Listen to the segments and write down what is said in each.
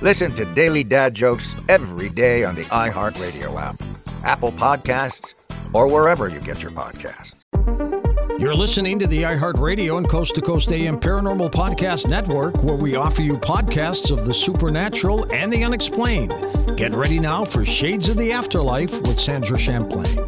Listen to Daily Dad Jokes every day on the iHeartRadio app, Apple Podcasts, or wherever you get your podcasts. You're listening to the iHeartRadio and Coast to Coast AM Paranormal Podcast Network, where we offer you podcasts of the supernatural and the unexplained. Get ready now for Shades of the Afterlife with Sandra Champlain.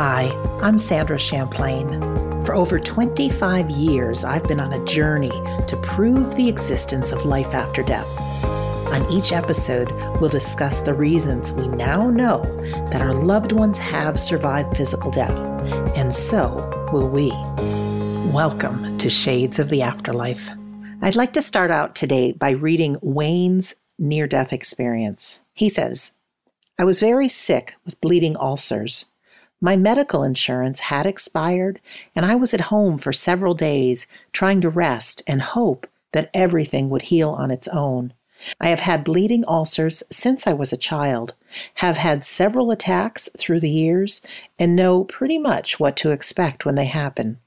Hi, I'm Sandra Champlain. For over 25 years, I've been on a journey to prove the existence of life after death. On each episode, we'll discuss the reasons we now know that our loved ones have survived physical death, and so will we. Welcome to Shades of the Afterlife. I'd like to start out today by reading Wayne's near death experience. He says, I was very sick with bleeding ulcers. My medical insurance had expired, and I was at home for several days trying to rest and hope that everything would heal on its own. I have had bleeding ulcers since I was a child, have had several attacks through the years, and know pretty much what to expect when they happen.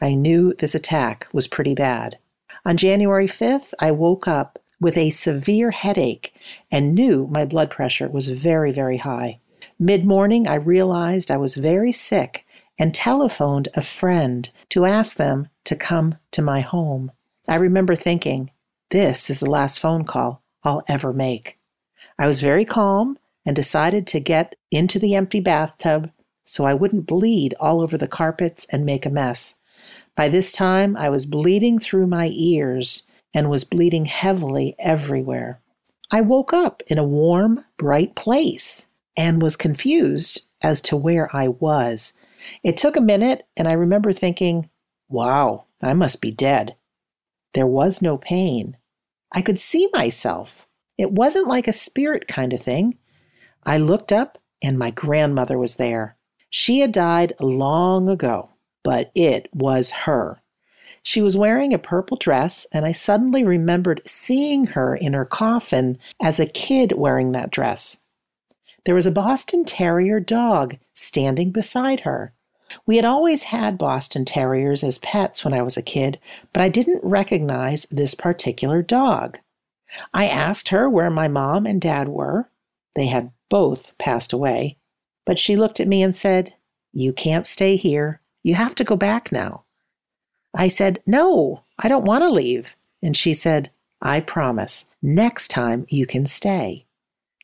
I knew this attack was pretty bad. On January 5th, I woke up with a severe headache and knew my blood pressure was very, very high. Mid morning, I realized I was very sick and telephoned a friend to ask them to come to my home. I remember thinking, this is the last phone call I'll ever make. I was very calm and decided to get into the empty bathtub so I wouldn't bleed all over the carpets and make a mess. By this time, I was bleeding through my ears and was bleeding heavily everywhere. I woke up in a warm, bright place and was confused as to where I was. It took a minute, and I remember thinking, wow, I must be dead. There was no pain. I could see myself. It wasn't like a spirit kind of thing. I looked up, and my grandmother was there. She had died long ago, but it was her. She was wearing a purple dress, and I suddenly remembered seeing her in her coffin as a kid wearing that dress. There was a Boston Terrier dog standing beside her. We had always had Boston Terriers as pets when I was a kid, but I didn't recognize this particular dog. I asked her where my mom and dad were. They had both passed away. But she looked at me and said, You can't stay here. You have to go back now. I said, No, I don't want to leave. And she said, I promise, next time you can stay.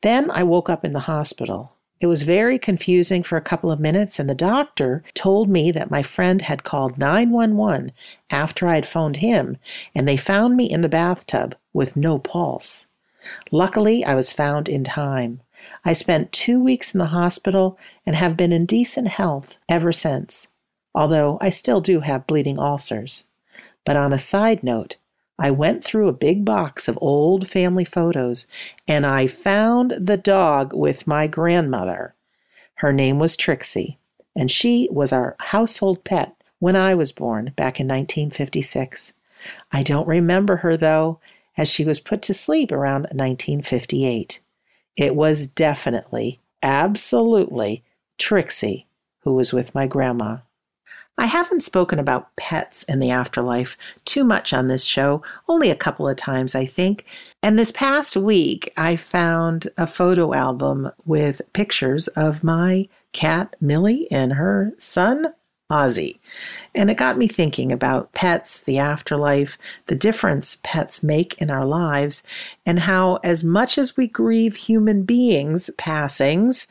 Then I woke up in the hospital. It was very confusing for a couple of minutes, and the doctor told me that my friend had called 911 after I had phoned him, and they found me in the bathtub with no pulse. Luckily, I was found in time. I spent two weeks in the hospital and have been in decent health ever since, although I still do have bleeding ulcers. But on a side note, I went through a big box of old family photos and I found the dog with my grandmother. Her name was Trixie, and she was our household pet when I was born back in 1956. I don't remember her though, as she was put to sleep around 1958. It was definitely, absolutely Trixie who was with my grandma. I haven't spoken about pets in the afterlife too much on this show, only a couple of times, I think. And this past week, I found a photo album with pictures of my cat, Millie, and her son, Ozzy. And it got me thinking about pets, the afterlife, the difference pets make in our lives, and how, as much as we grieve human beings' passings,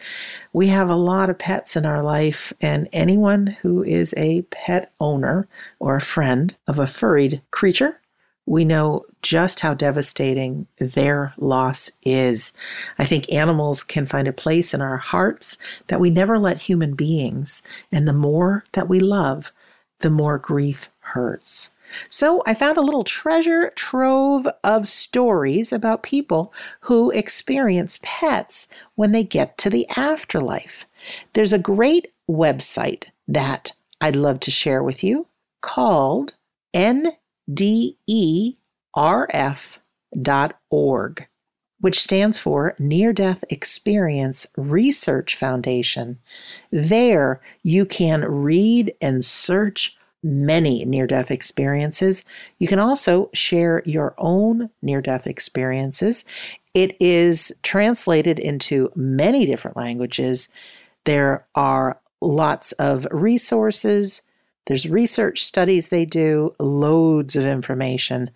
we have a lot of pets in our life. And anyone who is a pet owner or a friend of a furried creature we know just how devastating their loss is. I think animals can find a place in our hearts that we never let human beings. And the more that we love, the more grief hurts. So I found a little treasure trove of stories about people who experience pets when they get to the afterlife. There's a great website that I'd love to share with you called NDERF.org which stands for Near Death Experience Research Foundation. There you can read and search many near death experiences. You can also share your own near death experiences. It is translated into many different languages. There are lots of resources. There's research studies they do, loads of information,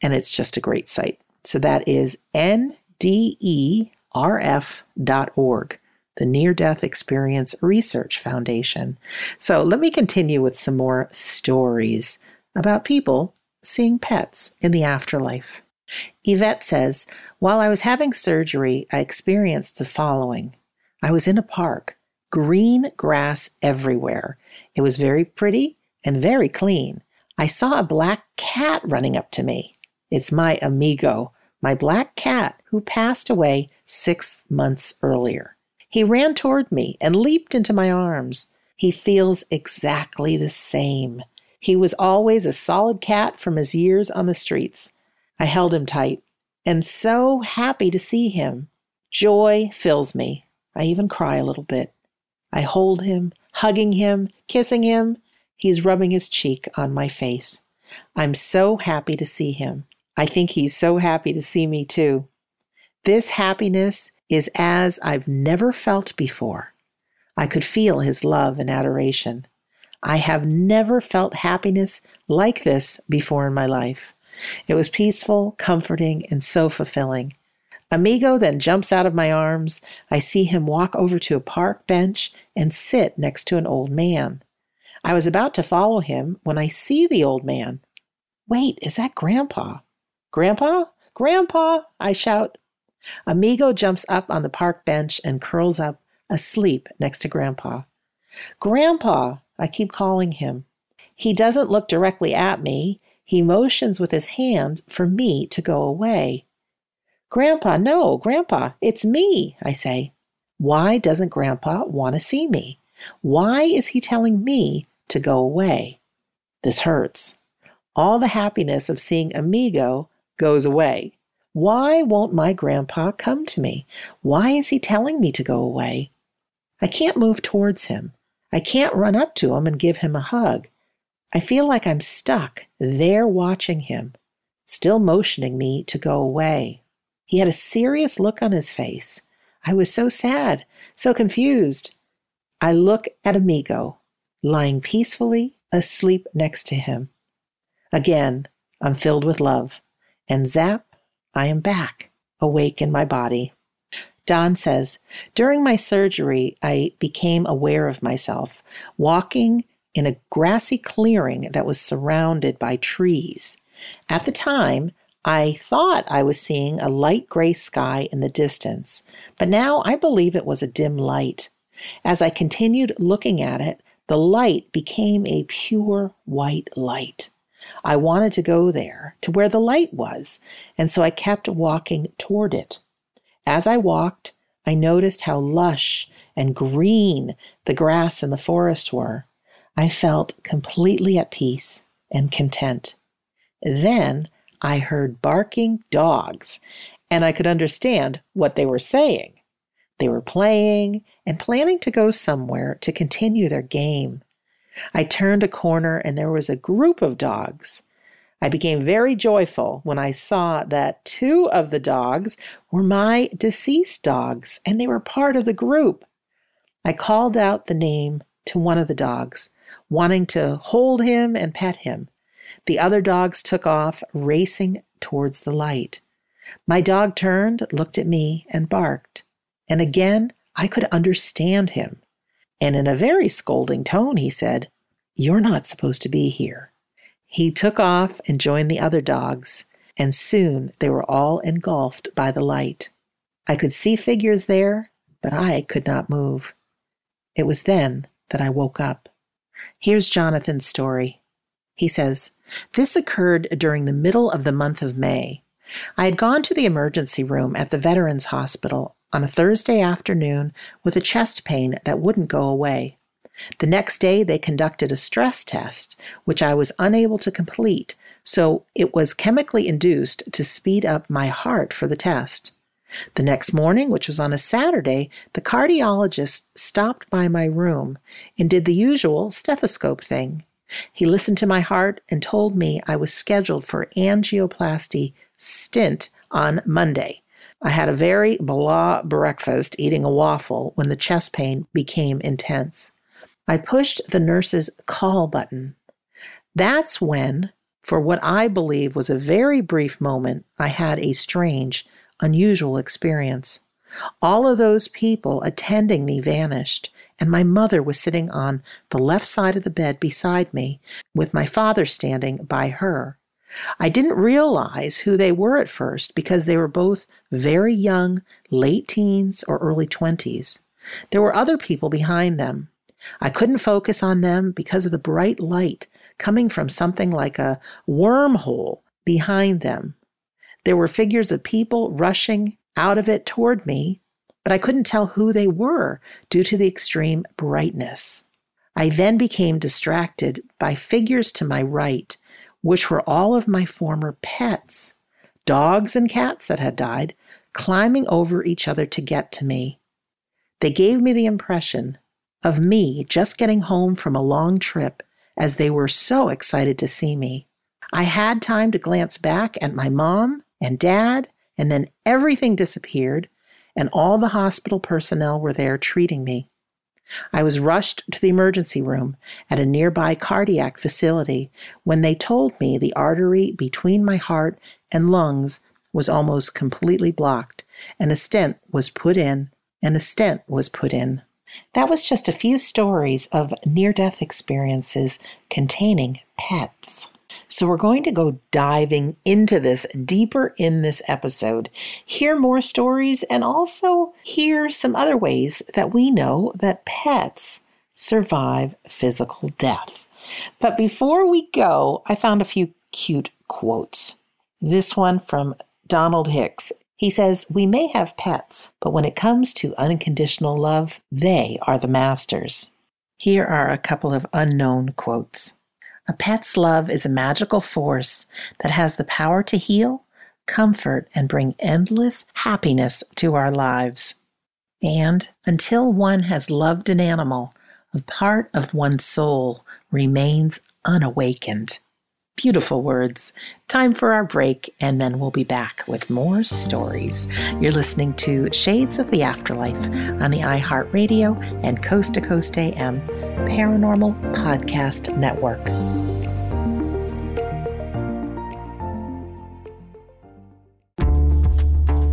and it's just a great site. So that is N DERF.org, the Near Death Experience Research Foundation. So let me continue with some more stories about people seeing pets in the afterlife. Yvette says, While I was having surgery, I experienced the following. I was in a park, green grass everywhere. It was very pretty and very clean. I saw a black cat running up to me. It's my amigo, my black cat, who passed away six months earlier. He ran toward me and leaped into my arms. He feels exactly the same. He was always a solid cat from his years on the streets. I held him tight and so happy to see him. Joy fills me. I even cry a little bit. I hold him, hugging him, kissing him. He's rubbing his cheek on my face. I'm so happy to see him. I think he's so happy to see me too. This happiness is as I've never felt before. I could feel his love and adoration. I have never felt happiness like this before in my life. It was peaceful, comforting, and so fulfilling. Amigo then jumps out of my arms. I see him walk over to a park bench and sit next to an old man. I was about to follow him when I see the old man. Wait, is that Grandpa? Grandpa? Grandpa! I shout. Amigo jumps up on the park bench and curls up asleep next to Grandpa. Grandpa! I keep calling him. He doesn't look directly at me. He motions with his hand for me to go away. Grandpa, no, Grandpa, it's me, I say. Why doesn't Grandpa want to see me? Why is he telling me to go away? This hurts. All the happiness of seeing Amigo goes away. Why won't my grandpa come to me? Why is he telling me to go away? I can't move towards him. I can't run up to him and give him a hug. I feel like I'm stuck there watching him, still motioning me to go away. He had a serious look on his face. I was so sad, so confused. I look at Amigo, lying peacefully asleep next to him. Again, I'm filled with love and zap, I am back, awake in my body. Don says, During my surgery, I became aware of myself walking in a grassy clearing that was surrounded by trees. At the time, I thought I was seeing a light gray sky in the distance, but now I believe it was a dim light. As I continued looking at it, the light became a pure white light. I wanted to go there, to where the light was, and so I kept walking toward it. As I walked, I noticed how lush and green the grass in the forest were. I felt completely at peace and content. Then I heard barking dogs, and I could understand what they were saying. They were playing and planning to go somewhere to continue their game. I turned a corner and there was a group of dogs. I became very joyful when I saw that two of the dogs were my deceased dogs and they were part of the group. I called out the name to one of the dogs, wanting to hold him and pet him. The other dogs took off, racing towards the light. My dog turned, looked at me, and barked. And again, I could understand him. And in a very scolding tone, he said, You're not supposed to be here. He took off and joined the other dogs, and soon they were all engulfed by the light. I could see figures there, but I could not move. It was then that I woke up. Here's Jonathan's story. He says, This occurred during the middle of the month of May. I had gone to the emergency room at the Veterans Hospital on a Thursday afternoon with a chest pain that wouldn't go away. The next day, they conducted a stress test, which I was unable to complete, so it was chemically induced to speed up my heart for the test. The next morning, which was on a Saturday, the cardiologist stopped by my room and did the usual stethoscope thing. He listened to my heart and told me I was scheduled for angioplasty stent on Monday. I had a very blah breakfast eating a waffle when the chest pain became intense. I pushed the nurse's call button. That's when, for what I believe was a very brief moment, I had a strange, unusual experience. All of those people attending me vanished, and my mother was sitting on the left side of the bed beside me, with my father standing by her. I didn't realize who they were at first because they were both very young, late teens or early 20s. There were other people behind them. I couldn't focus on them because of the bright light coming from something like a wormhole behind them. There were figures of people rushing out of it toward me, but I couldn't tell who they were due to the extreme brightness. I then became distracted by figures to my right which were all of my former pets, dogs and cats that had died, climbing over each other to get to me. They gave me the impression of me just getting home from a long trip as they were so excited to see me. I had time to glance back at my mom and dad, and then everything disappeared, and all the hospital personnel were there treating me. I was rushed to the emergency room at a nearby cardiac facility when they told me the artery between my heart and lungs was almost completely blocked, and a stent was put in, and a stent was put in. That was just a few stories of near death experiences containing pets. So we're going to go diving into this deeper in this episode, hear more stories, and also hear some other ways that we know that pets survive physical death. But before we go, I found a few cute quotes. This one from Donald Hicks. He says, We may have pets, but when it comes to unconditional love, they are the masters. Here are a couple of unknown quotes. A pet's love is a magical force that has the power to heal, comfort, and bring endless happiness to our lives. And until one has loved an animal, a part of one's soul remains unawakened. Beautiful words. Time for our break, and then we'll be back with more stories. You're listening to Shades of the Afterlife on the iHeartRadio and Coast to Coast AM Paranormal Podcast Network.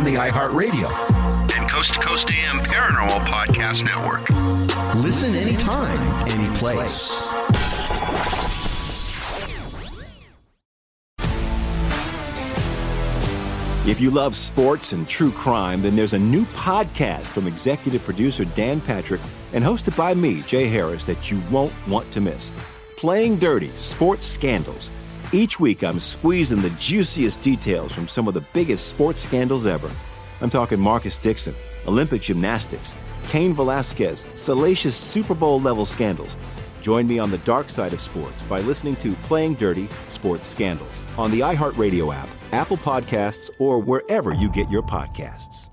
On the iHeartRadio and Coast to Coast AM Paranormal Podcast Network. Listen anytime, any place. If you love sports and true crime, then there's a new podcast from executive producer Dan Patrick and hosted by me, Jay Harris, that you won't want to miss. Playing Dirty Sports Scandals each week, I'm squeezing the juiciest details from some of the biggest sports scandals ever. I'm talking Marcus Dixon, Olympic gymnastics, Cain Velasquez, salacious Super Bowl level scandals. Join me on the dark side of sports by listening to Playing Dirty Sports Scandals on the iHeartRadio app, Apple Podcasts, or wherever you get your podcasts.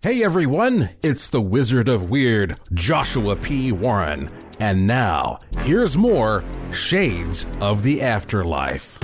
Hey everyone, it's the Wizard of Weird, Joshua P. Warren. And now, here's more Shades of the Afterlife.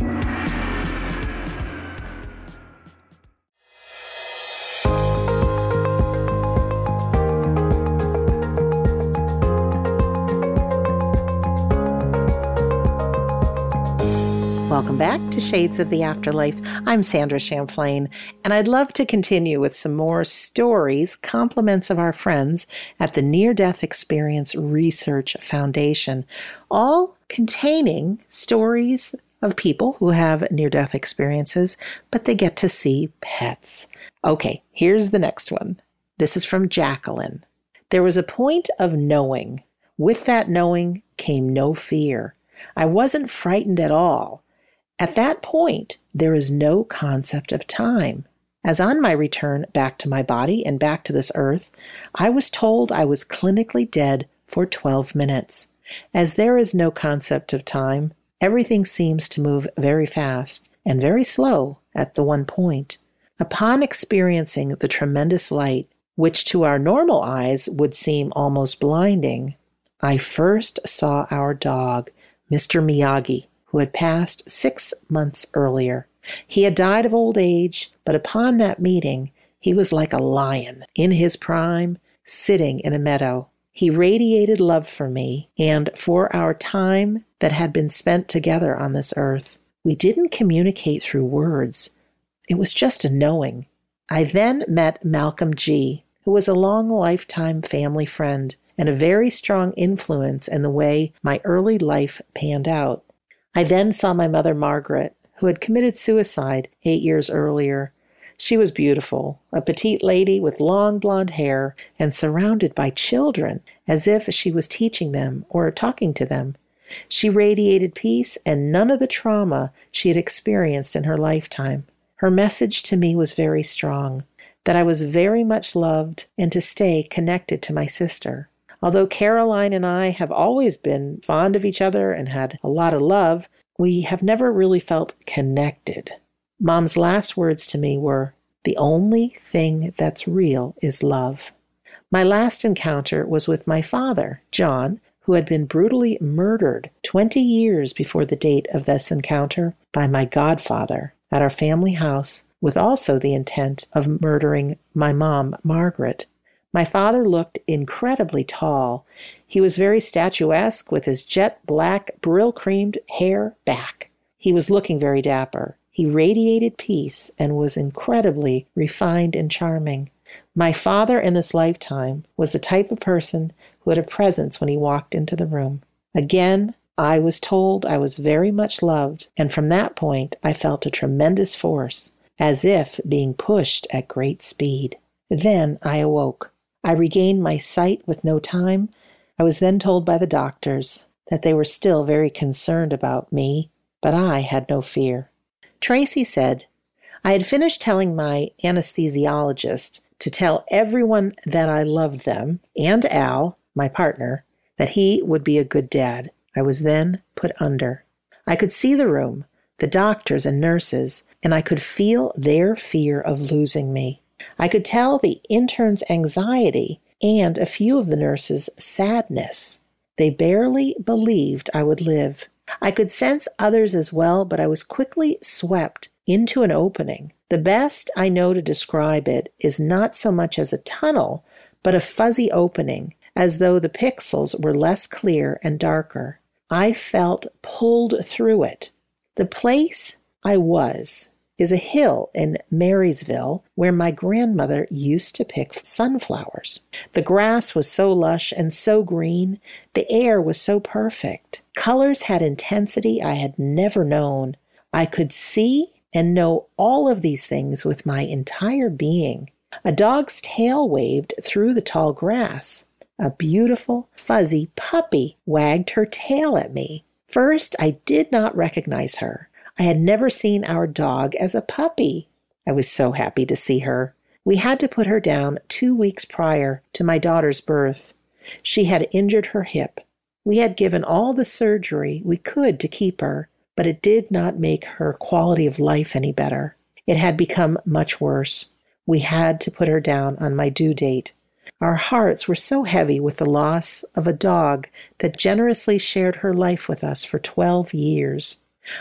To Shades of the Afterlife. I'm Sandra Champlain, and I'd love to continue with some more stories, compliments of our friends at the Near Death Experience Research Foundation, all containing stories of people who have near death experiences, but they get to see pets. Okay, here's the next one. This is from Jacqueline. There was a point of knowing. With that knowing came no fear. I wasn't frightened at all. At that point, there is no concept of time. As on my return back to my body and back to this earth, I was told I was clinically dead for 12 minutes. As there is no concept of time, everything seems to move very fast and very slow at the one point. Upon experiencing the tremendous light, which to our normal eyes would seem almost blinding, I first saw our dog, Mr. Miyagi, who had passed six months earlier. He had died of old age, but upon that meeting, he was like a lion in his prime, sitting in a meadow. He radiated love for me and for our time that had been spent together on this earth. We didn't communicate through words, it was just a knowing. I then met Malcolm G., who was a long lifetime family friend and a very strong influence in the way my early life panned out. I then saw my mother, Margaret, who had committed suicide eight years earlier. She was beautiful, a petite lady with long blonde hair and surrounded by children, as if she was teaching them or talking to them. She radiated peace and none of the trauma she had experienced in her lifetime. Her message to me was very strong that I was very much loved and to stay connected to my sister. Although Caroline and I have always been fond of each other and had a lot of love, we have never really felt connected. Mom's last words to me were, The only thing that's real is love. My last encounter was with my father, John, who had been brutally murdered 20 years before the date of this encounter by my godfather at our family house with also the intent of murdering my mom, Margaret. My father looked incredibly tall. He was very statuesque with his jet black, Brylcreemed hair back. He was looking very dapper. He radiated peace and was incredibly refined and charming. My father in this lifetime was the type of person who had a presence when he walked into the room. Again, I was told I was very much loved, and from that point I felt a tremendous force, as if being pushed at great speed. Then I awoke. I regained my sight with no time. I was then told by the doctors that they were still very concerned about me, but I had no fear. Tracy said, I had finished telling my anesthesiologist to tell everyone that I loved them and Al, my partner, that he would be a good dad. I was then put under. I could see the room, the doctors and nurses, and I could feel their fear of losing me. I could tell the intern's anxiety and a few of the nurses' sadness. They barely believed I would live. I could sense others as well, but I was quickly swept into an opening. The best I know to describe it is not so much as a tunnel, but a fuzzy opening, as though the pixels were less clear and darker. I felt pulled through it. The place I was is a hill in Marysville where my grandmother used to pick sunflowers. The grass was so lush and so green. The air was so perfect. Colors had intensity I had never known. I could see and know all of these things with my entire being. A dog's tail waved through the tall grass. A beautiful, fuzzy puppy wagged her tail at me. First, I did not recognize her. I had never seen our dog as a puppy. I was so happy to see her. We had to put her down two weeks prior to my daughter's birth. She had injured her hip. We had given all the surgery we could to keep her, but it did not make her quality of life any better. It had become much worse. We had to put her down on my due date. Our hearts were so heavy with the loss of a dog that generously shared her life with us for 12 years.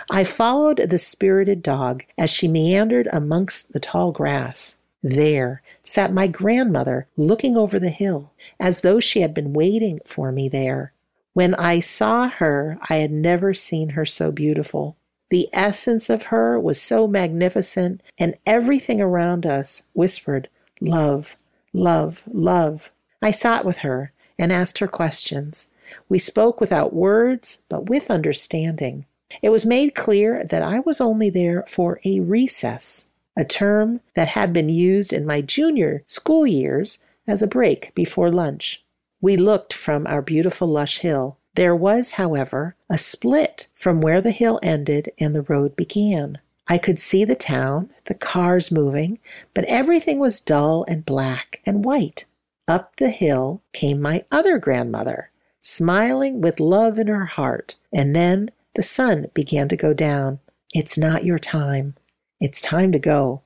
I followed the spirited dog as she meandered amongst the tall grass. There sat my grandmother looking over the hill, as though she had been waiting for me there. When I saw her, I had never seen her so beautiful. The essence of her was so magnificent, and everything around us whispered, Love, love, love. I sat with her and asked her questions. We spoke without words, but with understanding. It was made clear that I was only there for a recess, a term that had been used in my junior school years as a break before lunch. We looked from our beautiful lush hill. There was, however, a split from where the hill ended and the road began. I could see the town, the cars moving, but everything was dull and black and white. Up the hill came my other grandmother, smiling with love in her heart, and then the sun began to go down. It's not your time. It's time to go,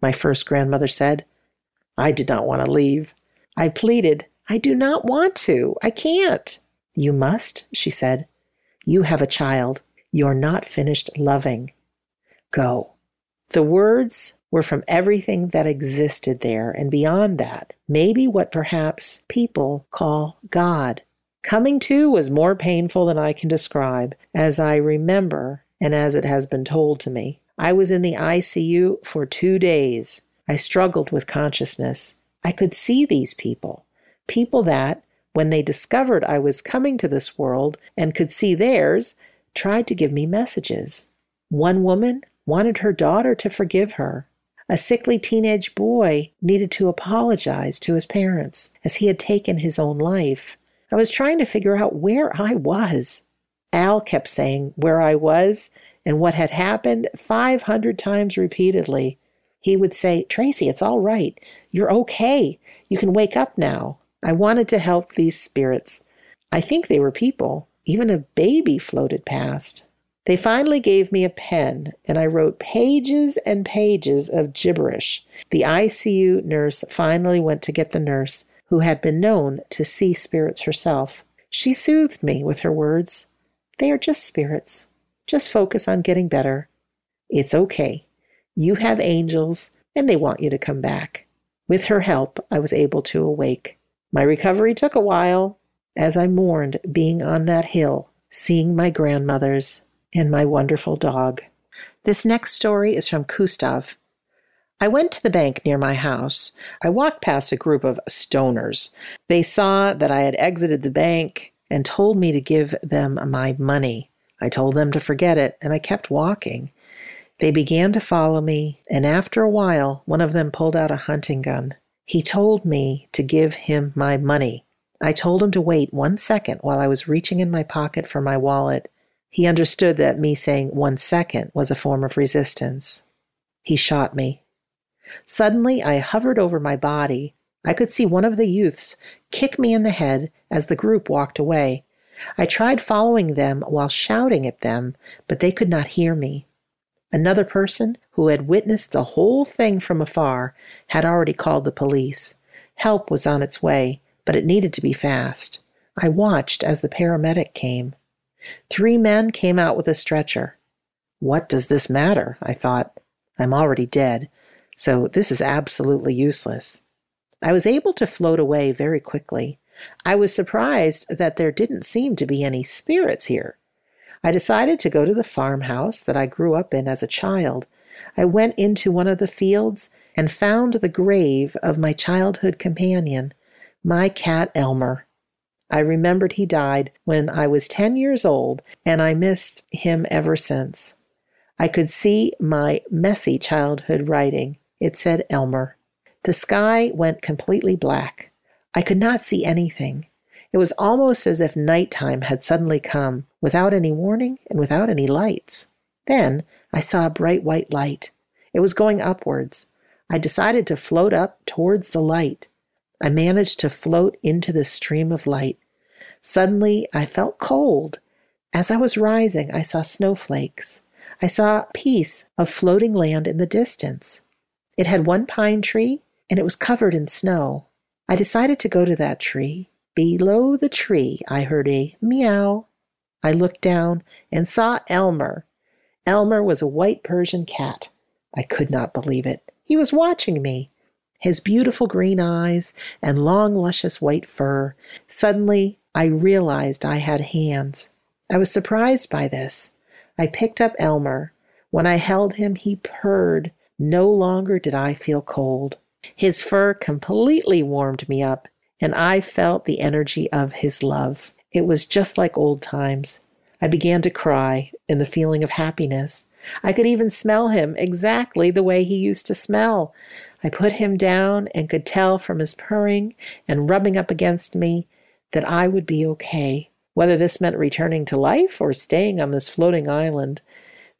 my first grandmother said. I did not want to leave. I pleaded, I do not want to. I can't. You must, she said. You have a child. You're not finished loving. Go. The words were from everything that existed there, and beyond that, maybe what perhaps people call God. Coming to was more painful than I can describe, as I remember and as it has been told to me. I was in the ICU for two days. I struggled with consciousness. I could see these people, people that, when they discovered I was coming to this world and could see theirs, tried to give me messages. One woman wanted her daughter to forgive her. A sickly teenage boy needed to apologize to his parents as he had taken his own life. I was trying to figure out where I was. Al kept saying where I was and what had happened 500 times repeatedly. He would say, Tracy, it's all right. You're okay. You can wake up now. I wanted to help these spirits. I think they were people. Even a baby floated past. They finally gave me a pen, and I wrote pages and pages of gibberish. The ICU nurse finally went to get the nurse, who had been known to see spirits herself. She soothed me with her words. They are just spirits. Just focus on getting better. It's okay. You have angels, and they want you to come back. With her help, I was able to awake. My recovery took a while as I mourned being on that hill, seeing my grandmothers and my wonderful dog. This next story is from Gustav. I went to the bank near my house. I walked past a group of stoners. They saw that I had exited the bank and told me to give them my money. I told them to forget it, and I kept walking. They began to follow me, and after a while, one of them pulled out a hunting gun. He told me to give him my money. I told him to wait one second while I was reaching in my pocket for my wallet. He understood that me saying one second was a form of resistance. He shot me. Suddenly, I hovered over my body. I could see one of the youths kick me in the head as the group walked away. I tried following them while shouting at them, but they could not hear me. Another person, who had witnessed the whole thing from afar, had already called the police. Help was on its way, but it needed to be fast. I watched as the paramedic came. Three men came out with a stretcher. What does this matter? I thought. I'm already dead, so this is absolutely useless. I was able to float away very quickly. I was surprised that there didn't seem to be any spirits here. I decided to go to the farmhouse that I grew up in as a child. I went into one of the fields and found the grave of my childhood companion, my cat Elmer. I remembered he died when I was 10 years old, and I missed him ever since. I could see my messy childhood writing. It said Elmer. The sky went completely black. I could not see anything. It was almost as if nighttime had suddenly come, without any warning and without any lights. Then I saw a bright white light. It was going upwards. I decided to float up towards the light. I managed to float into the stream of light. Suddenly I felt cold. As I was rising, I saw snowflakes. I saw a piece of floating land in the distance. It had one pine tree, and it was covered in snow. I decided to go to that tree. Below the tree, I heard a meow. I looked down and saw Elmer. Elmer was a white Persian cat. I could not believe it. He was watching me. His beautiful green eyes and long, luscious white fur. Suddenly, I realized I had hands. I was surprised by this. I picked up Elmer. When I held him, he purred. No longer did I feel cold. His fur completely warmed me up, and I felt the energy of his love. It was just like old times. I began to cry in the feeling of happiness. I could even smell him exactly the way he used to smell. I put him down and could tell from his purring and rubbing up against me that I would be okay, whether this meant returning to life or staying on this floating island.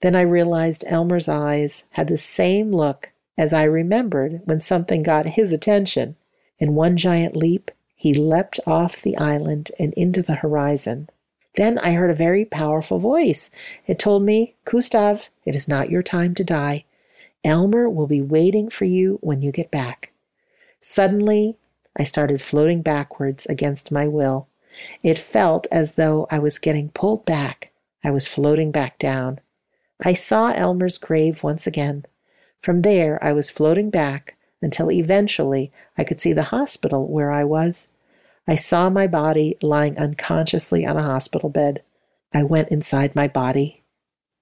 Then I realized Elmer's eyes had the same look as I remembered when something got his attention. In one giant leap, he leapt off the island and into the horizon. Then I heard a very powerful voice. It told me, Gustav, it is not your time to die. Elmer will be waiting for you when you get back. Suddenly, I started floating backwards against my will. It felt as though I was getting pulled back. I was floating back down. I saw Elmer's grave once again. From there, I was floating back until eventually I could see the hospital where I was. I saw my body lying unconsciously on a hospital bed. I went inside my body.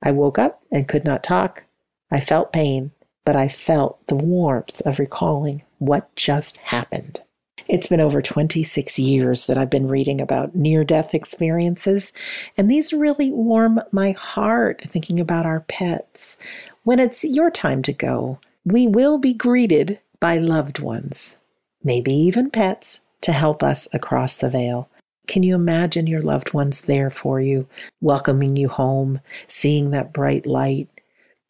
I woke up and could not talk. I felt pain, but I felt the warmth of recalling what just happened. It's been over 26 years that I've been reading about near death experiences, and these really warm my heart thinking about our pets. When it's your time to go, we will be greeted by loved ones, maybe even pets, to help us across the veil. Can you imagine your loved ones there for you, welcoming you home, seeing that bright light,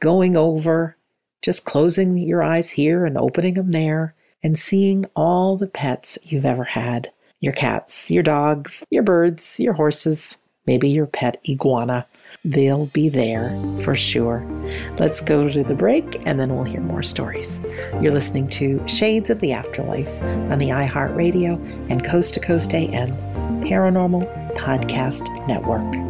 going over, just closing your eyes here and opening them there, and seeing all the pets you've ever had your cats, your dogs, your birds, your horses, maybe your pet iguana. They'll be there for sure. Let's go to the break and then we'll hear more stories. You're listening to Shades of the Afterlife on the iHeartRadio and Coast to Coast AM Paranormal Podcast Network.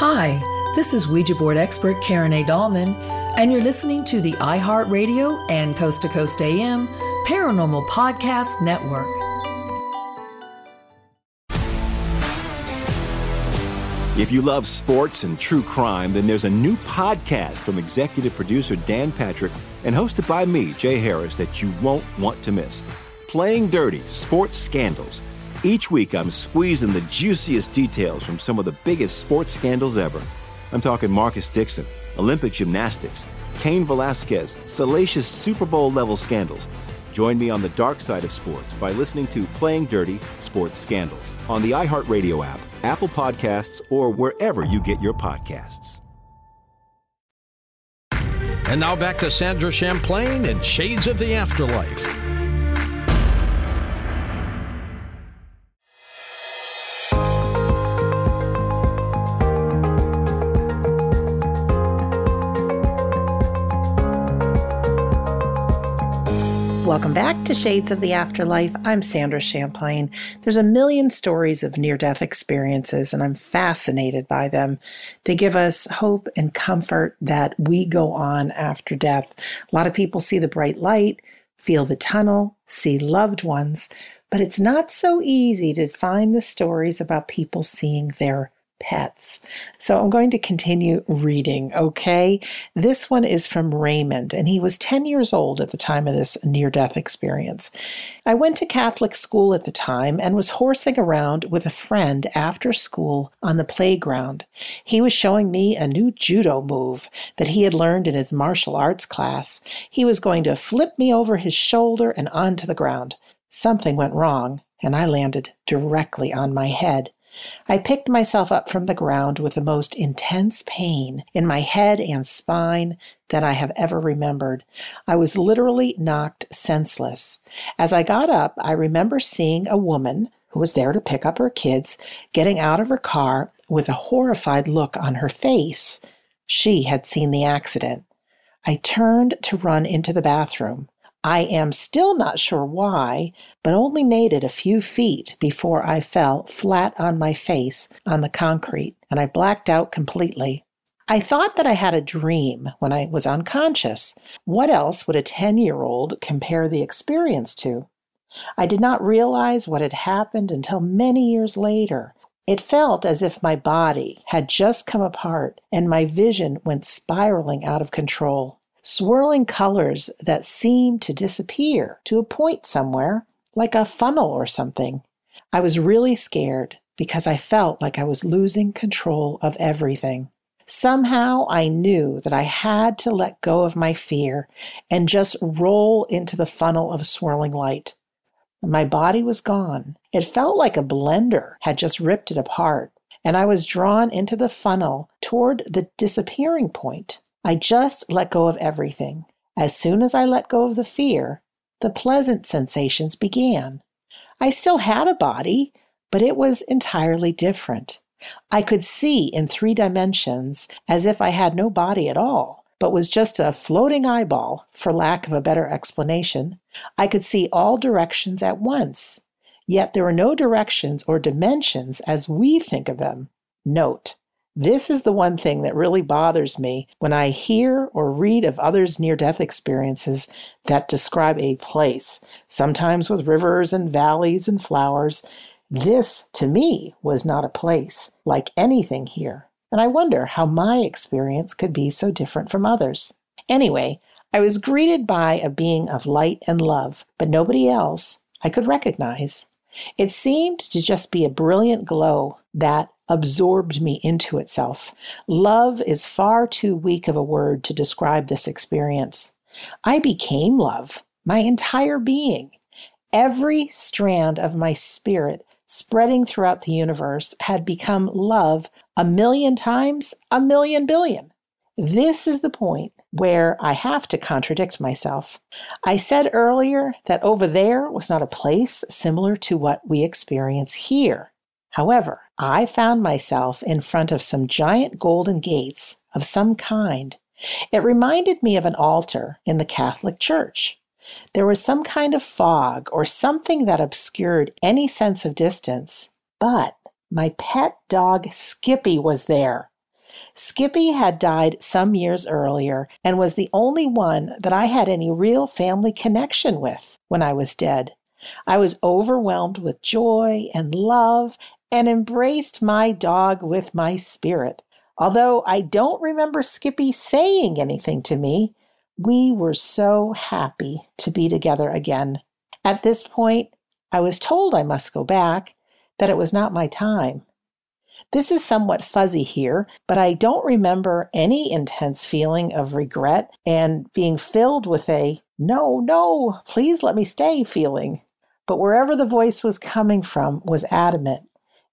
Hi, this is Ouija board expert Karen A. Dahlman, and you're listening to the iHeartRadio and Coast to Coast AM Paranormal Podcast Network. If you love sports and true crime, then there's a new podcast from executive producer Dan Patrick and hosted by me, Jay Harris, that you won't want to miss. Playing Dirty Sports Scandals. Each week, I'm squeezing the juiciest details from some of the biggest sports scandals ever. I'm talking Marcus Dixon, Olympic gymnastics, Cain Velasquez, salacious Super Bowl level scandals. Join me on the dark side of sports by listening to Playing Dirty Sports Scandals on the iHeartRadio app, Apple Podcasts, or wherever you get your podcasts. And now back to Sandra Champlain and Shades of the Afterlife. Welcome back to Shades of the Afterlife. I'm Sandra Champlain. There's a million stories of near death experiences, and I'm fascinated by them. They give us hope and comfort that we go on after death. A lot of people see the bright light, feel the tunnel, see loved ones, but it's not so easy to find the stories about people seeing their pets. So I'm going to continue reading, okay? This one is from Raymond, and he was 10 years old at the time of this near death experience. I went to Catholic school at the time and was horsing around with a friend after school on the playground. He was showing me a new judo move that he had learned in his martial arts class. He was going to flip me over his shoulder and onto the ground. Something went wrong, and I landed directly on my head. I picked myself up from the ground with the most intense pain in my head and spine that I have ever remembered. I was literally knocked senseless. As I got up, I remember seeing a woman who was there to pick up her kids getting out of her car with a horrified look on her face. She had seen the accident. I turned to run into the bathroom. I am still not sure why, but only made it a few feet before I fell flat on my face on the concrete and I blacked out completely. I thought that I had a dream when I was unconscious. What else would a 10 year old compare the experience to? I did not realize what had happened until many years later. It felt as if my body had just come apart and my vision went spiraling out of control swirling colors that seemed to disappear to a point somewhere, like a funnel or something. I was really scared because I felt like I was losing control of everything. Somehow I knew that I had to let go of my fear and just roll into the funnel of swirling light. My body was gone. It felt like a blender had just ripped it apart, and I was drawn into the funnel toward the disappearing point. I just let go of everything. As soon as I let go of the fear, the pleasant sensations began. I still had a body, but it was entirely different. I could see in three dimensions as if I had no body at all, but was just a floating eyeball, for lack of a better explanation. I could see all directions at once, yet there were no directions or dimensions as we think of them. Note, this is the one thing that really bothers me when I hear or read of others' near death experiences that describe a place, sometimes with rivers and valleys and flowers. This, to me, was not a place like anything here, and I wonder how my experience could be so different from others. Anyway, I was greeted by a being of light and love, but nobody else I could recognize. It seemed to just be a brilliant glow that absorbed me into itself. Love is far too weak of a word to describe this experience. I became love, my entire being. Every strand of my spirit spreading throughout the universe had become love a million times, a million billion. This is the point where I have to contradict myself. I said earlier that over there was not a place similar to what we experience here. However, I found myself in front of some giant golden gates of some kind. It reminded me of an altar in the Catholic Church. There was some kind of fog or something that obscured any sense of distance, but my pet dog Skippy was there. Skippy had died some years earlier and was the only one that I had any real family connection with when I was dead. I was overwhelmed with joy and love and embraced my dog with my spirit. Although I don't remember Skippy saying anything to me, we were so happy to be together again. At this point, I was told I must go back, that it was not my time. This is somewhat fuzzy here, but I don't remember any intense feeling of regret and being filled with a no, no, please let me stay feeling. But wherever the voice was coming from was adamant.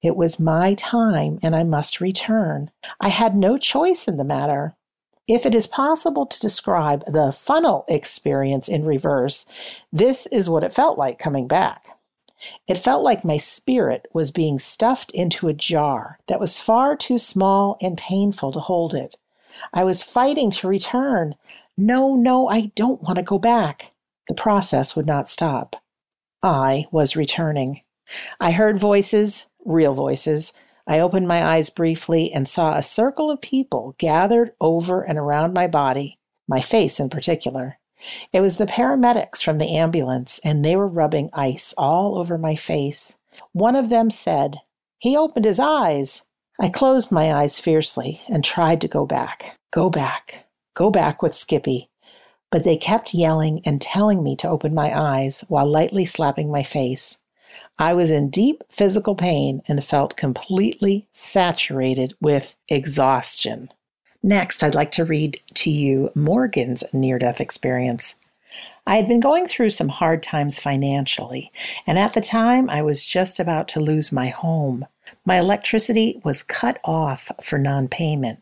It was my time and I must return. I had no choice in the matter. If it is possible to describe the funnel experience in reverse, this is what it felt like coming back. It felt like my spirit was being stuffed into a jar that was far too small and painful to hold it. I was fighting to return. No, no, I don't want to go back. The process would not stop. I was returning. I heard voices, real voices. I opened my eyes briefly and saw a circle of people gathered over and around my body, my face in particular. It was the paramedics from the ambulance, and they were rubbing ice all over my face. One of them said, He opened his eyes. I closed my eyes fiercely and tried to go back, go back, go back with Skippy. But they kept yelling and telling me to open my eyes while lightly slapping my face. I was in deep physical pain and felt completely saturated with exhaustion. Next, I'd like to read to you Morgan's near death experience. I had been going through some hard times financially, and at the time I was just about to lose my home. My electricity was cut off for non payment.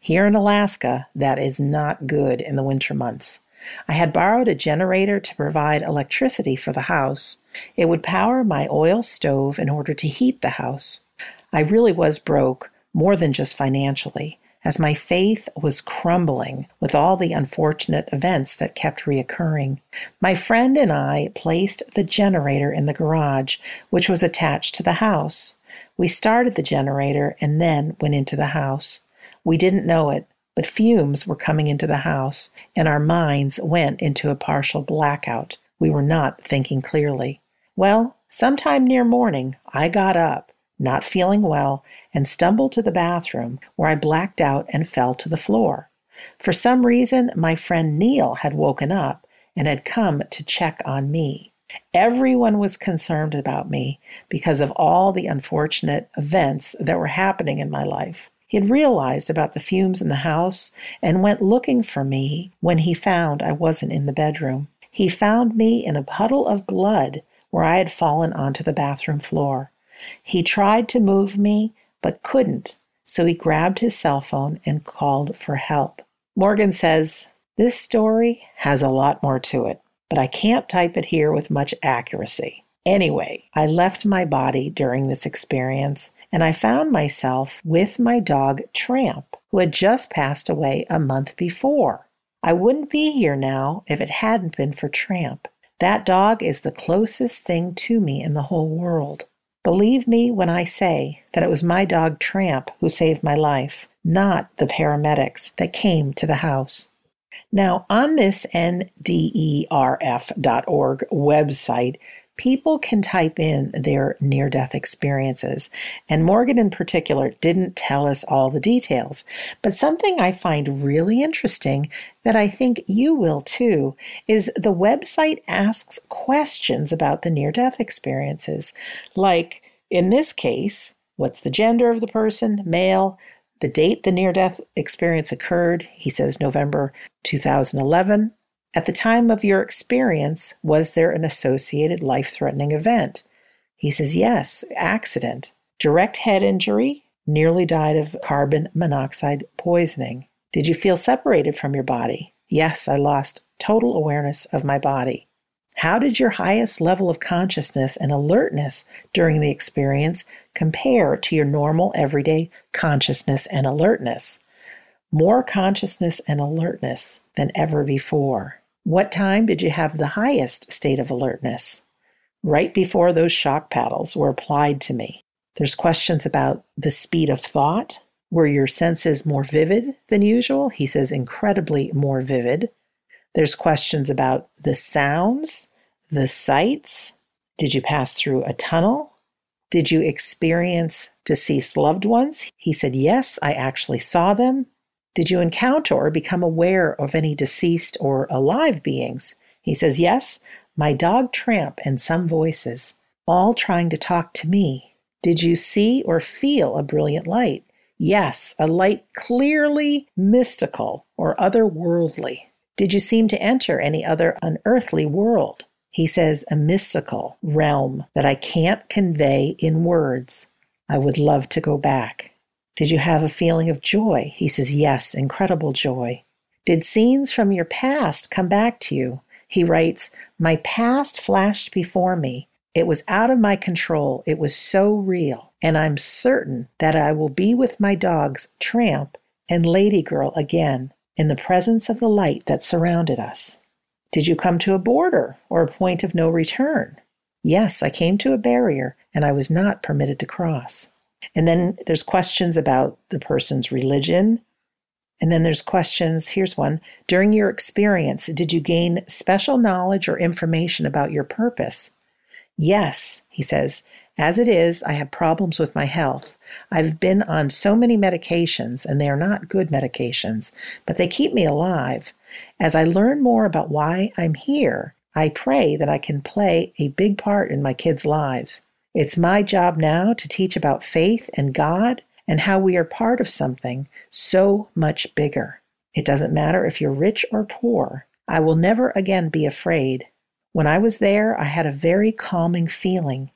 Here in Alaska, that is not good in the winter months. I had borrowed a generator to provide electricity for the house. It would power my oil stove in order to heat the house. I really was broke, more than just financially, as my faith was crumbling with all the unfortunate events that kept reoccurring. My friend and I placed the generator in the garage, which was attached to the house. We started the generator and then went into the house. We didn't know it, but fumes were coming into the house, and our minds went into a partial blackout. We were not thinking clearly. Well, sometime near morning, I got up, not feeling well, and stumbled to the bathroom, where I blacked out and fell to the floor. For some reason, my friend Neil had woken up and had come to check on me. Everyone was concerned about me because of all the unfortunate events that were happening in my life. He had realized about the fumes in the house and went looking for me when he found I wasn't in the bedroom. He found me in a puddle of blood where I had fallen onto the bathroom floor. He tried to move me, but couldn't, so he grabbed his cell phone and called for help. Morgan says, This story has a lot more to it, but I can't type it here with much accuracy. Anyway, I left my body during this experience and I found myself with my dog Tramp, who had just passed away a month before. I wouldn't be here now if it hadn't been for Tramp. That dog is the closest thing to me in the whole world. Believe me when I say that it was my dog Tramp who saved my life, not the paramedics that came to the house. Now, on this NDERF.org website, people can type in their near death experiences. And Morgan, in particular, didn't tell us all the details. But something I find really interesting that I think you will too is the website asks questions about the near death experiences. Like in this case, what's the gender of the person? Male. The date the near death experience occurred, he says November 2011. At the time of your experience, was there an associated life threatening event? He says, Yes, accident. Direct head injury, nearly died of carbon monoxide poisoning. Did you feel separated from your body? Yes, I lost total awareness of my body. How did your highest level of consciousness and alertness during the experience compare to your normal everyday consciousness and alertness? More consciousness and alertness than ever before. What time did you have the highest state of alertness? Right before those shock paddles were applied to me. There's questions about the speed of thought. Were your senses more vivid than usual? He says incredibly more vivid. There's questions about the sounds, the sights. Did you pass through a tunnel? Did you experience deceased loved ones? He said, Yes, I actually saw them. Did you encounter or become aware of any deceased or alive beings? He says, Yes, my dog Tramp and some voices, all trying to talk to me. Did you see or feel a brilliant light? Yes, a light clearly mystical or otherworldly. Did you seem to enter any other unearthly world? He says, a mystical realm that I can't convey in words. I would love to go back. Did you have a feeling of joy? He says, Yes, incredible joy. Did scenes from your past come back to you? He writes, My past flashed before me. It was out of my control. It was so real. And I'm certain that I will be with my dogs, Tramp and Lady Girl, again in the presence of the light that surrounded us. Did you come to a border or a point of no return? Yes, I came to a barrier and I was not permitted to cross. And then there's questions about the person's religion. And then there's questions. Here's one. During your experience, did you gain special knowledge or information about your purpose? Yes, he says. As it is, I have problems with my health. I've been on so many medications, and they are not good medications, but they keep me alive. As I learn more about why I'm here, I pray that I can play a big part in my kids' lives. It's my job now to teach about faith and God and how we are part of something so much bigger. It doesn't matter if you're rich or poor. I will never again be afraid. When I was there, I had a very calming feeling.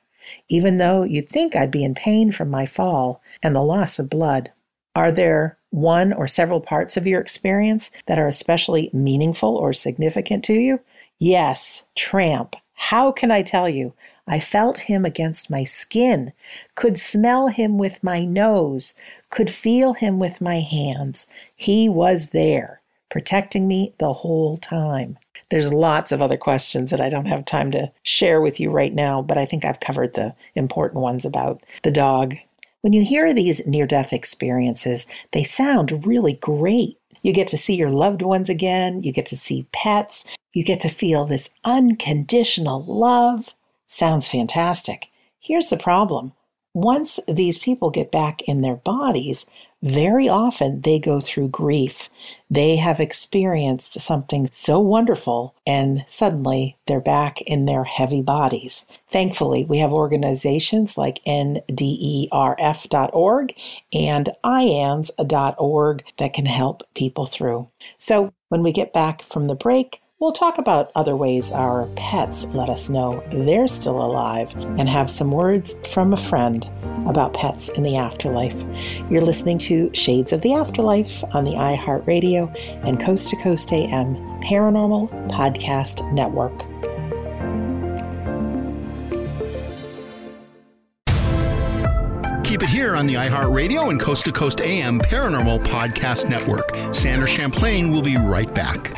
even though you'd think I'd be in pain from my fall and the loss of blood. Are there one or several parts of your experience that are especially meaningful or significant to you? Yes, tramp. How can I tell you? I felt him against my skin, could smell him with my nose, could feel him with my hands. He was there, protecting me the whole time. There's lots of other questions that I don't have time to share with you right now, but I think I've covered the important ones about the dog. When you hear these near death experiences, they sound really great. You get to see your loved ones again, you get to see pets, you get to feel this unconditional love. Sounds fantastic. Here's the problem once these people get back in their bodies, very often they go through grief. They have experienced something so wonderful, and suddenly they're back in their heavy bodies. Thankfully, we have organizations like NDERF.org and IANDS.org that can help people through. So, when we get back from the break, We'll talk about other ways our pets let us know they're still alive and have some words from a friend about pets in the afterlife. You're listening to Shades of the Afterlife on the iHeartRadio and Coast to Coast AM Paranormal Podcast Network. Keep it here on the iHeartRadio and Coast to Coast AM Paranormal Podcast Network. Sandra Champlain will be right back.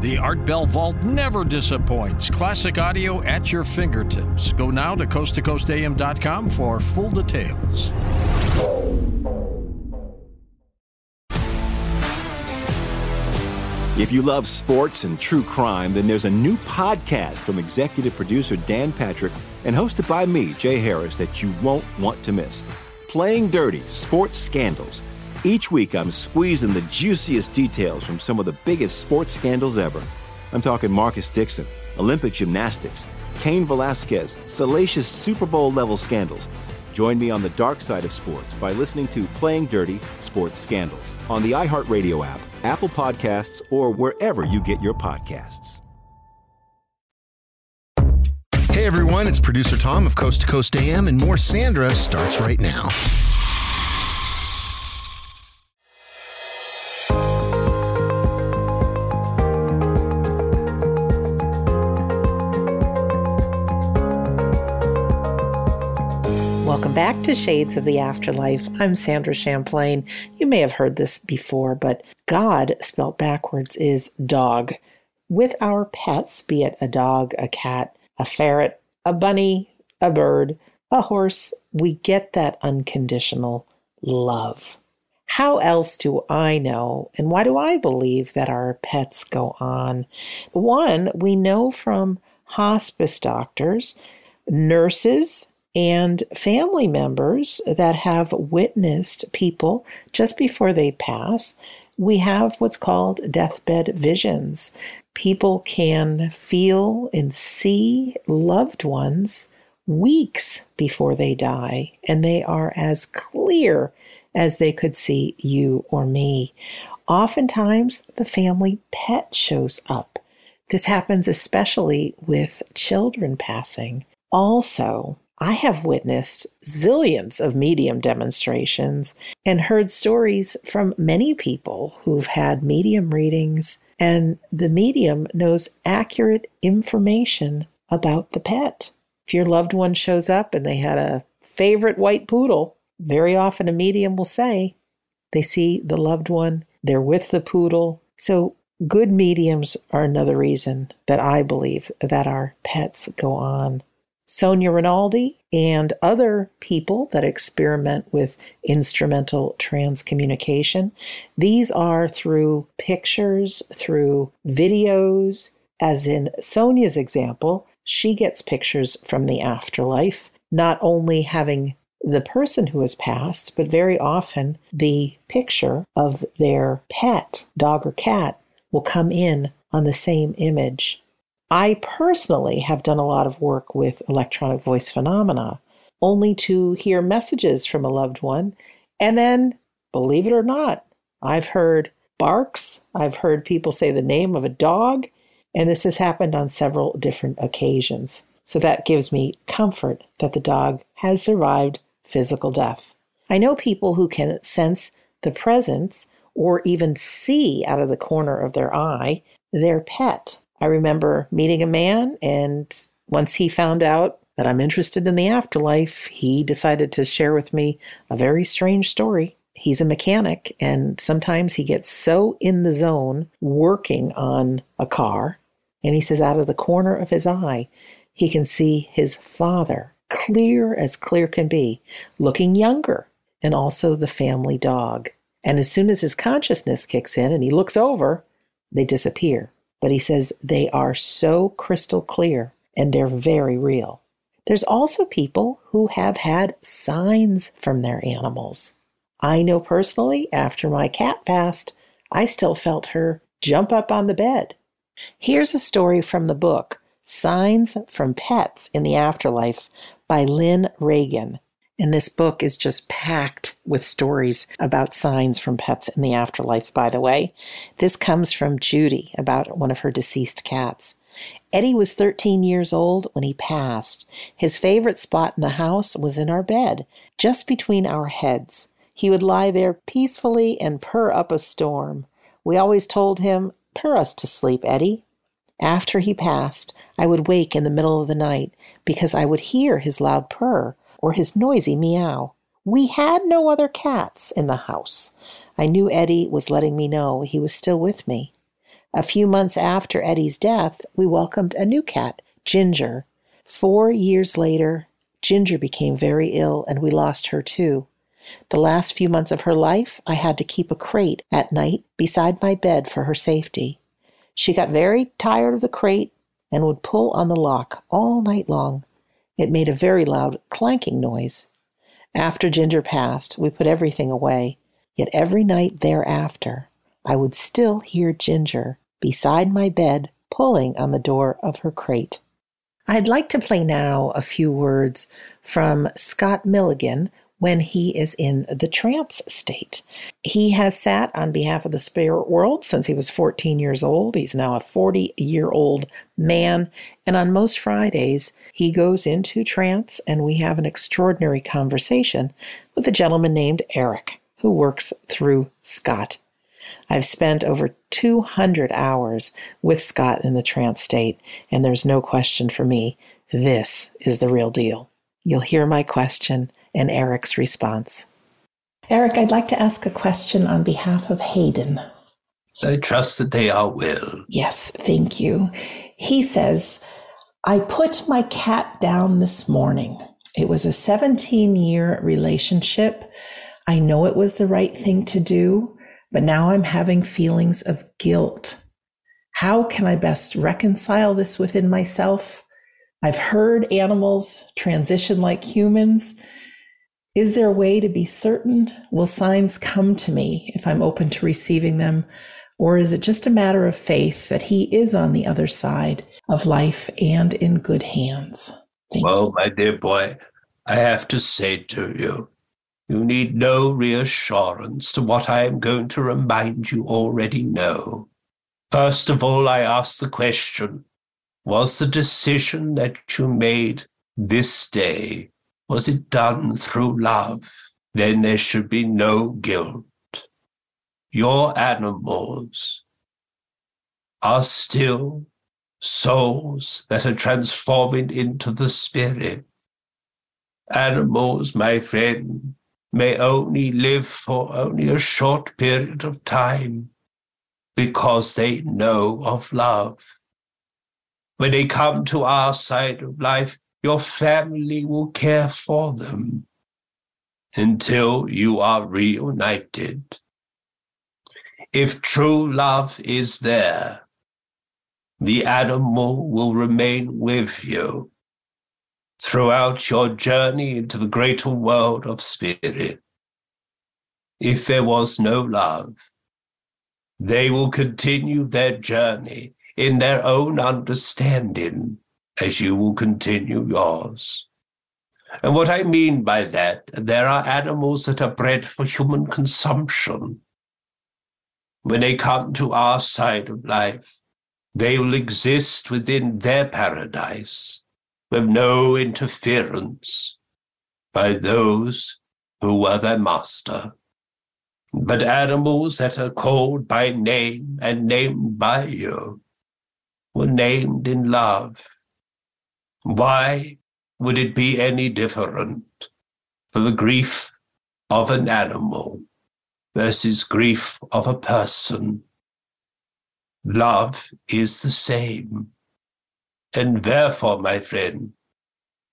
The Art Bell Vault never disappoints. Classic audio at your fingertips. Go now to coasttocoastam.com for full details. If you love sports and true crime, then there's a new podcast from executive producer Dan Patrick and hosted by me, Jay Harris, that you won't want to miss. Playing Dirty Sports Scandals. Each week, I'm squeezing the juiciest details from some of the biggest sports scandals ever. I'm talking Marcus Dixon, Olympic gymnastics, Cain Velasquez, salacious Super Bowl level scandals. Join me on the dark side of sports by listening to Playing Dirty Sports Scandals on the iHeartRadio app, Apple Podcasts, or wherever you get your podcasts. Hey everyone, it's producer Tom of Coast to Coast AM, and more Sandra starts right now. Back to Shades of the Afterlife. I'm Sandra Champlain. You may have heard this before, but God spelt backwards is dog. With our pets, be it a dog, a cat, a ferret, a bunny, a bird, a horse, we get that unconditional love. How else do I know? And why do I believe that our pets go on? One, we know from hospice doctors, nurses, and family members that have witnessed people just before they pass. We have what's called deathbed visions. People can feel and see loved ones weeks before they die, and they are as clear as they could see you or me. Oftentimes, the family pet shows up. This happens especially with children passing. Also, I have witnessed zillions of medium demonstrations and heard stories from many people who've had medium readings, and the medium knows accurate information about the pet. If your loved one shows up and they had a favorite white poodle, very often a medium will say they see the loved one, they're with the poodle. So, good mediums are another reason that I believe that our pets go on. Sonia Rinaldi and other people that experiment with instrumental transcommunication. These are through pictures, through videos, as in Sonia's example, she gets pictures from the afterlife, not only having the person who has passed, but very often the picture of their pet, dog or cat, will come in on the same image. I personally have done a lot of work with electronic voice phenomena, only to hear messages from a loved one. And then, believe it or not, I've heard barks, I've heard people say the name of a dog, and this has happened on several different occasions. So that gives me comfort that the dog has survived physical death. I know people who can sense the presence or even see out of the corner of their eye their pet. I remember meeting a man, and once he found out that I'm interested in the afterlife, he decided to share with me a very strange story. He's a mechanic, and sometimes he gets so in the zone working on a car and he says, out of the corner of his eye, he can see his father, clear as clear can be, looking younger, and also the family dog. And as soon as his consciousness kicks in and he looks over, they disappear. But he says they are so crystal clear and they're very real. There's also people who have had signs from their animals. I know personally, after my cat passed, I still felt her jump up on the bed Here's a story from the book Signs from Pets in the Afterlife by Lyn Ragan. And this book is just packed with stories about signs from pets in the afterlife, by the way. This comes from Judy about one of her deceased cats. Eddie was 13 years old when he passed. His favorite spot in the house was in our bed, just between our heads. He would lie there peacefully and purr up a storm. We always told him, Purr us to sleep, Eddie. After he passed, I would wake in the middle of the night because I would hear his loud purr or his noisy meow. We had no other cats in the house. I knew Eddie was letting me know he was still with me. A few months after Eddie's death, we welcomed a new cat, Ginger. Four years later, Ginger became very ill and we lost her too. The last few months of her life, I had to keep a crate at night beside my bed for her safety. She got very tired of the crate and would pull on the lock all night long. It made a very loud clanking noise. After Ginger passed, we put everything away, yet every night thereafter, I would still hear Ginger beside my bed pulling on the door of her crate. I'd like to play now a few words from Scott Milligan, when he is in the trance state. He has sat on behalf of the spirit world since he was 14 years old. He's now a 40 year old man. And on most Fridays, he goes into trance and we have an extraordinary conversation with a gentleman named Eric who works through Scott. I've spent over 200 hours with Scott in the trance state, and there's no question for me. This is the real deal. You'll hear my question and Eric's response. Eric, I'd like to ask a question on behalf of Hayden. I trust that they are well. Yes, thank you. He says, I put my cat down this morning. It was a 17 year relationship. I know it was the right thing to do, but now I'm having feelings of guilt. How can I best reconcile this within myself? I've heard animals transition like humans. Is there a way to be certain? Will signs come to me if I'm open to receiving them? Or is it just a matter of faith that he is on the other side of life and in good hands? Thank well, you. my dear boy, I have to say to you, you need no reassurance to what I am going to remind you already know. First of all, I ask the question Was the decision that you made this day, was it done through love? Then there should be no guilt your animals are still souls that are transforming into the spirit. Animals, my friend, may only live for only a short period of time because they know of love. When they come to our side of life, your family will care for them until you are reunited if true love is there, the animal will remain with you throughout your journey into the greater world of spirit. If there was no love, they will continue their journey in their own understanding as you will continue yours. And what I mean by that, there are animals that are bred for human consumption when they come to our side of life, they will exist within their paradise with no interference by those who were their master. But animals that are called by name and named by you were named in love. Why would it be any different for the grief of an animal versus grief of a person. Love is the same. And therefore, my friend,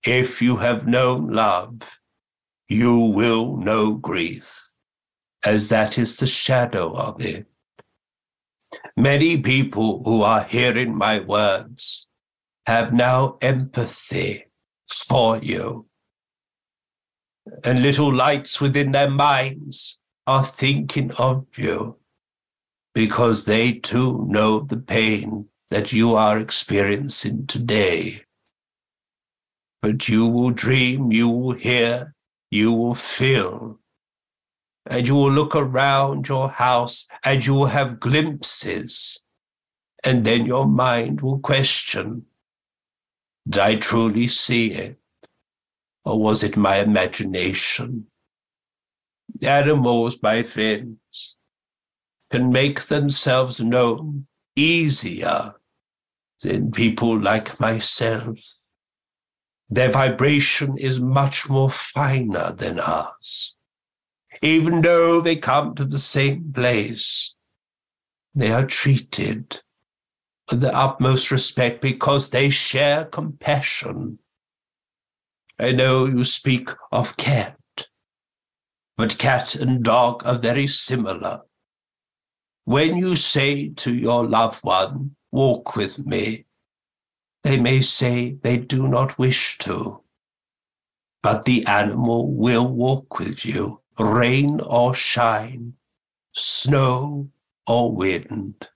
if you have known love, you will know grief, as that is the shadow of it. Many people who are hearing my words have now empathy for you. And little lights within their minds are thinking of you because they too know the pain that you are experiencing today. But you will dream, you will hear, you will feel, and you will look around your house and you will have glimpses. And then your mind will question Did I truly see it? Or was it my imagination? animals, my friends, can make themselves known easier than people like myself. Their vibration is much more finer than ours. Even though they come to the same place, they are treated the utmost respect because they share compassion. I know you speak of cat but cat and dog are very similar. When you say to your loved one, walk with me, they may say they do not wish to. But the animal will walk with you, rain or shine, snow or wind.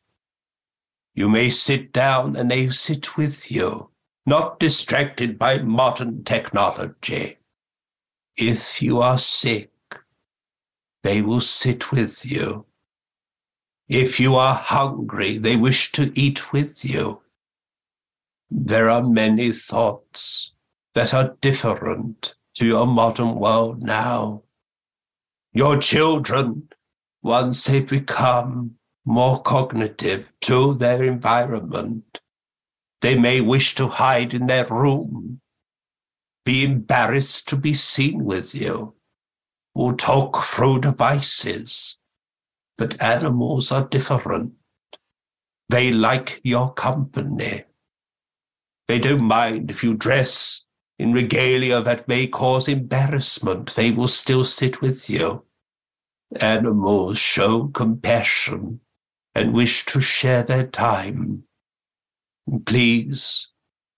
You may sit down and they sit with you, not distracted by modern technology. If you are sick, they will sit with you. If you are hungry, they wish to eat with you. There are many thoughts that are different to your modern world now. Your children, once they become more cognitive to their environment, they may wish to hide in their room, be embarrassed to be seen with you will talk through devices. But animals are different. They like your company. They don't mind if you dress in regalia that may cause embarrassment. They will still sit with you. Animals show compassion and wish to share their time. Please,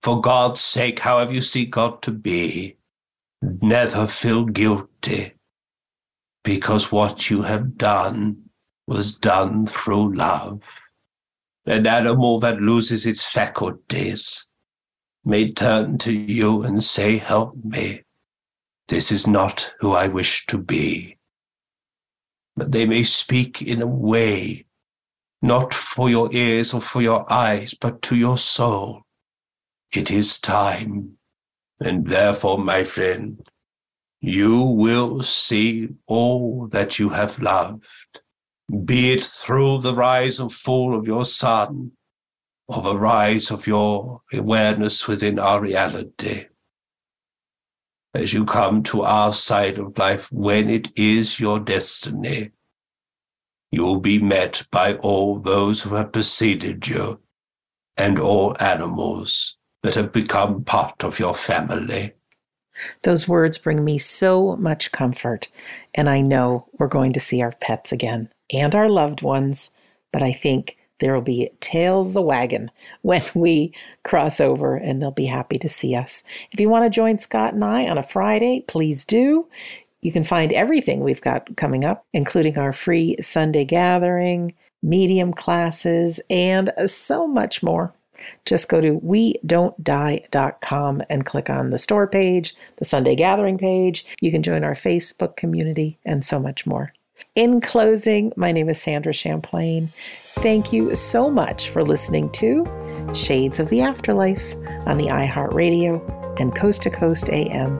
for God's sake, however you see God to be, never feel guilty because what you have done was done through love. An animal that loses its faculties may turn to you and say, Help me. This is not who I wish to be. But they may speak in a way, not for your ears or for your eyes, but to your soul. It is time. And therefore, my friend, you will see all that you have loved, be it through the rise and fall of your son, or the rise of your awareness within our reality as you come to our side of life when it is your destiny. You will be met by all those who have preceded you and all animals that have become part of your family. Those words bring me so much comfort, and I know we're going to see our pets again and our loved ones, but I think there will be tails the wagon when we cross over and they'll be happy to see us. If you want to join Scott and I on a Friday, please do. You can find everything we've got coming up, including our free Sunday gathering, medium classes, and so much more. Just go to we don't die.com and click on the store page, the Sunday gathering page. You can join our Facebook community and so much more. In closing, my name is Sandra Champlain. Thank you so much for listening to Shades of the Afterlife on the iHeartRadio and Coast to Coast AM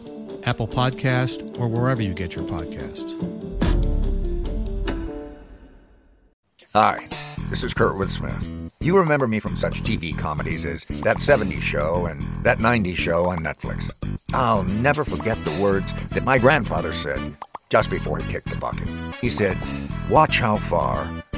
Apple Podcast, or wherever you get your podcasts. Hi, this is Kurtwood Smith. You remember me from such TV comedies as That 70s Show and That 90s Show on Netflix. I'll never forget the words that my grandfather said just before he kicked the bucket. He said, Watch how far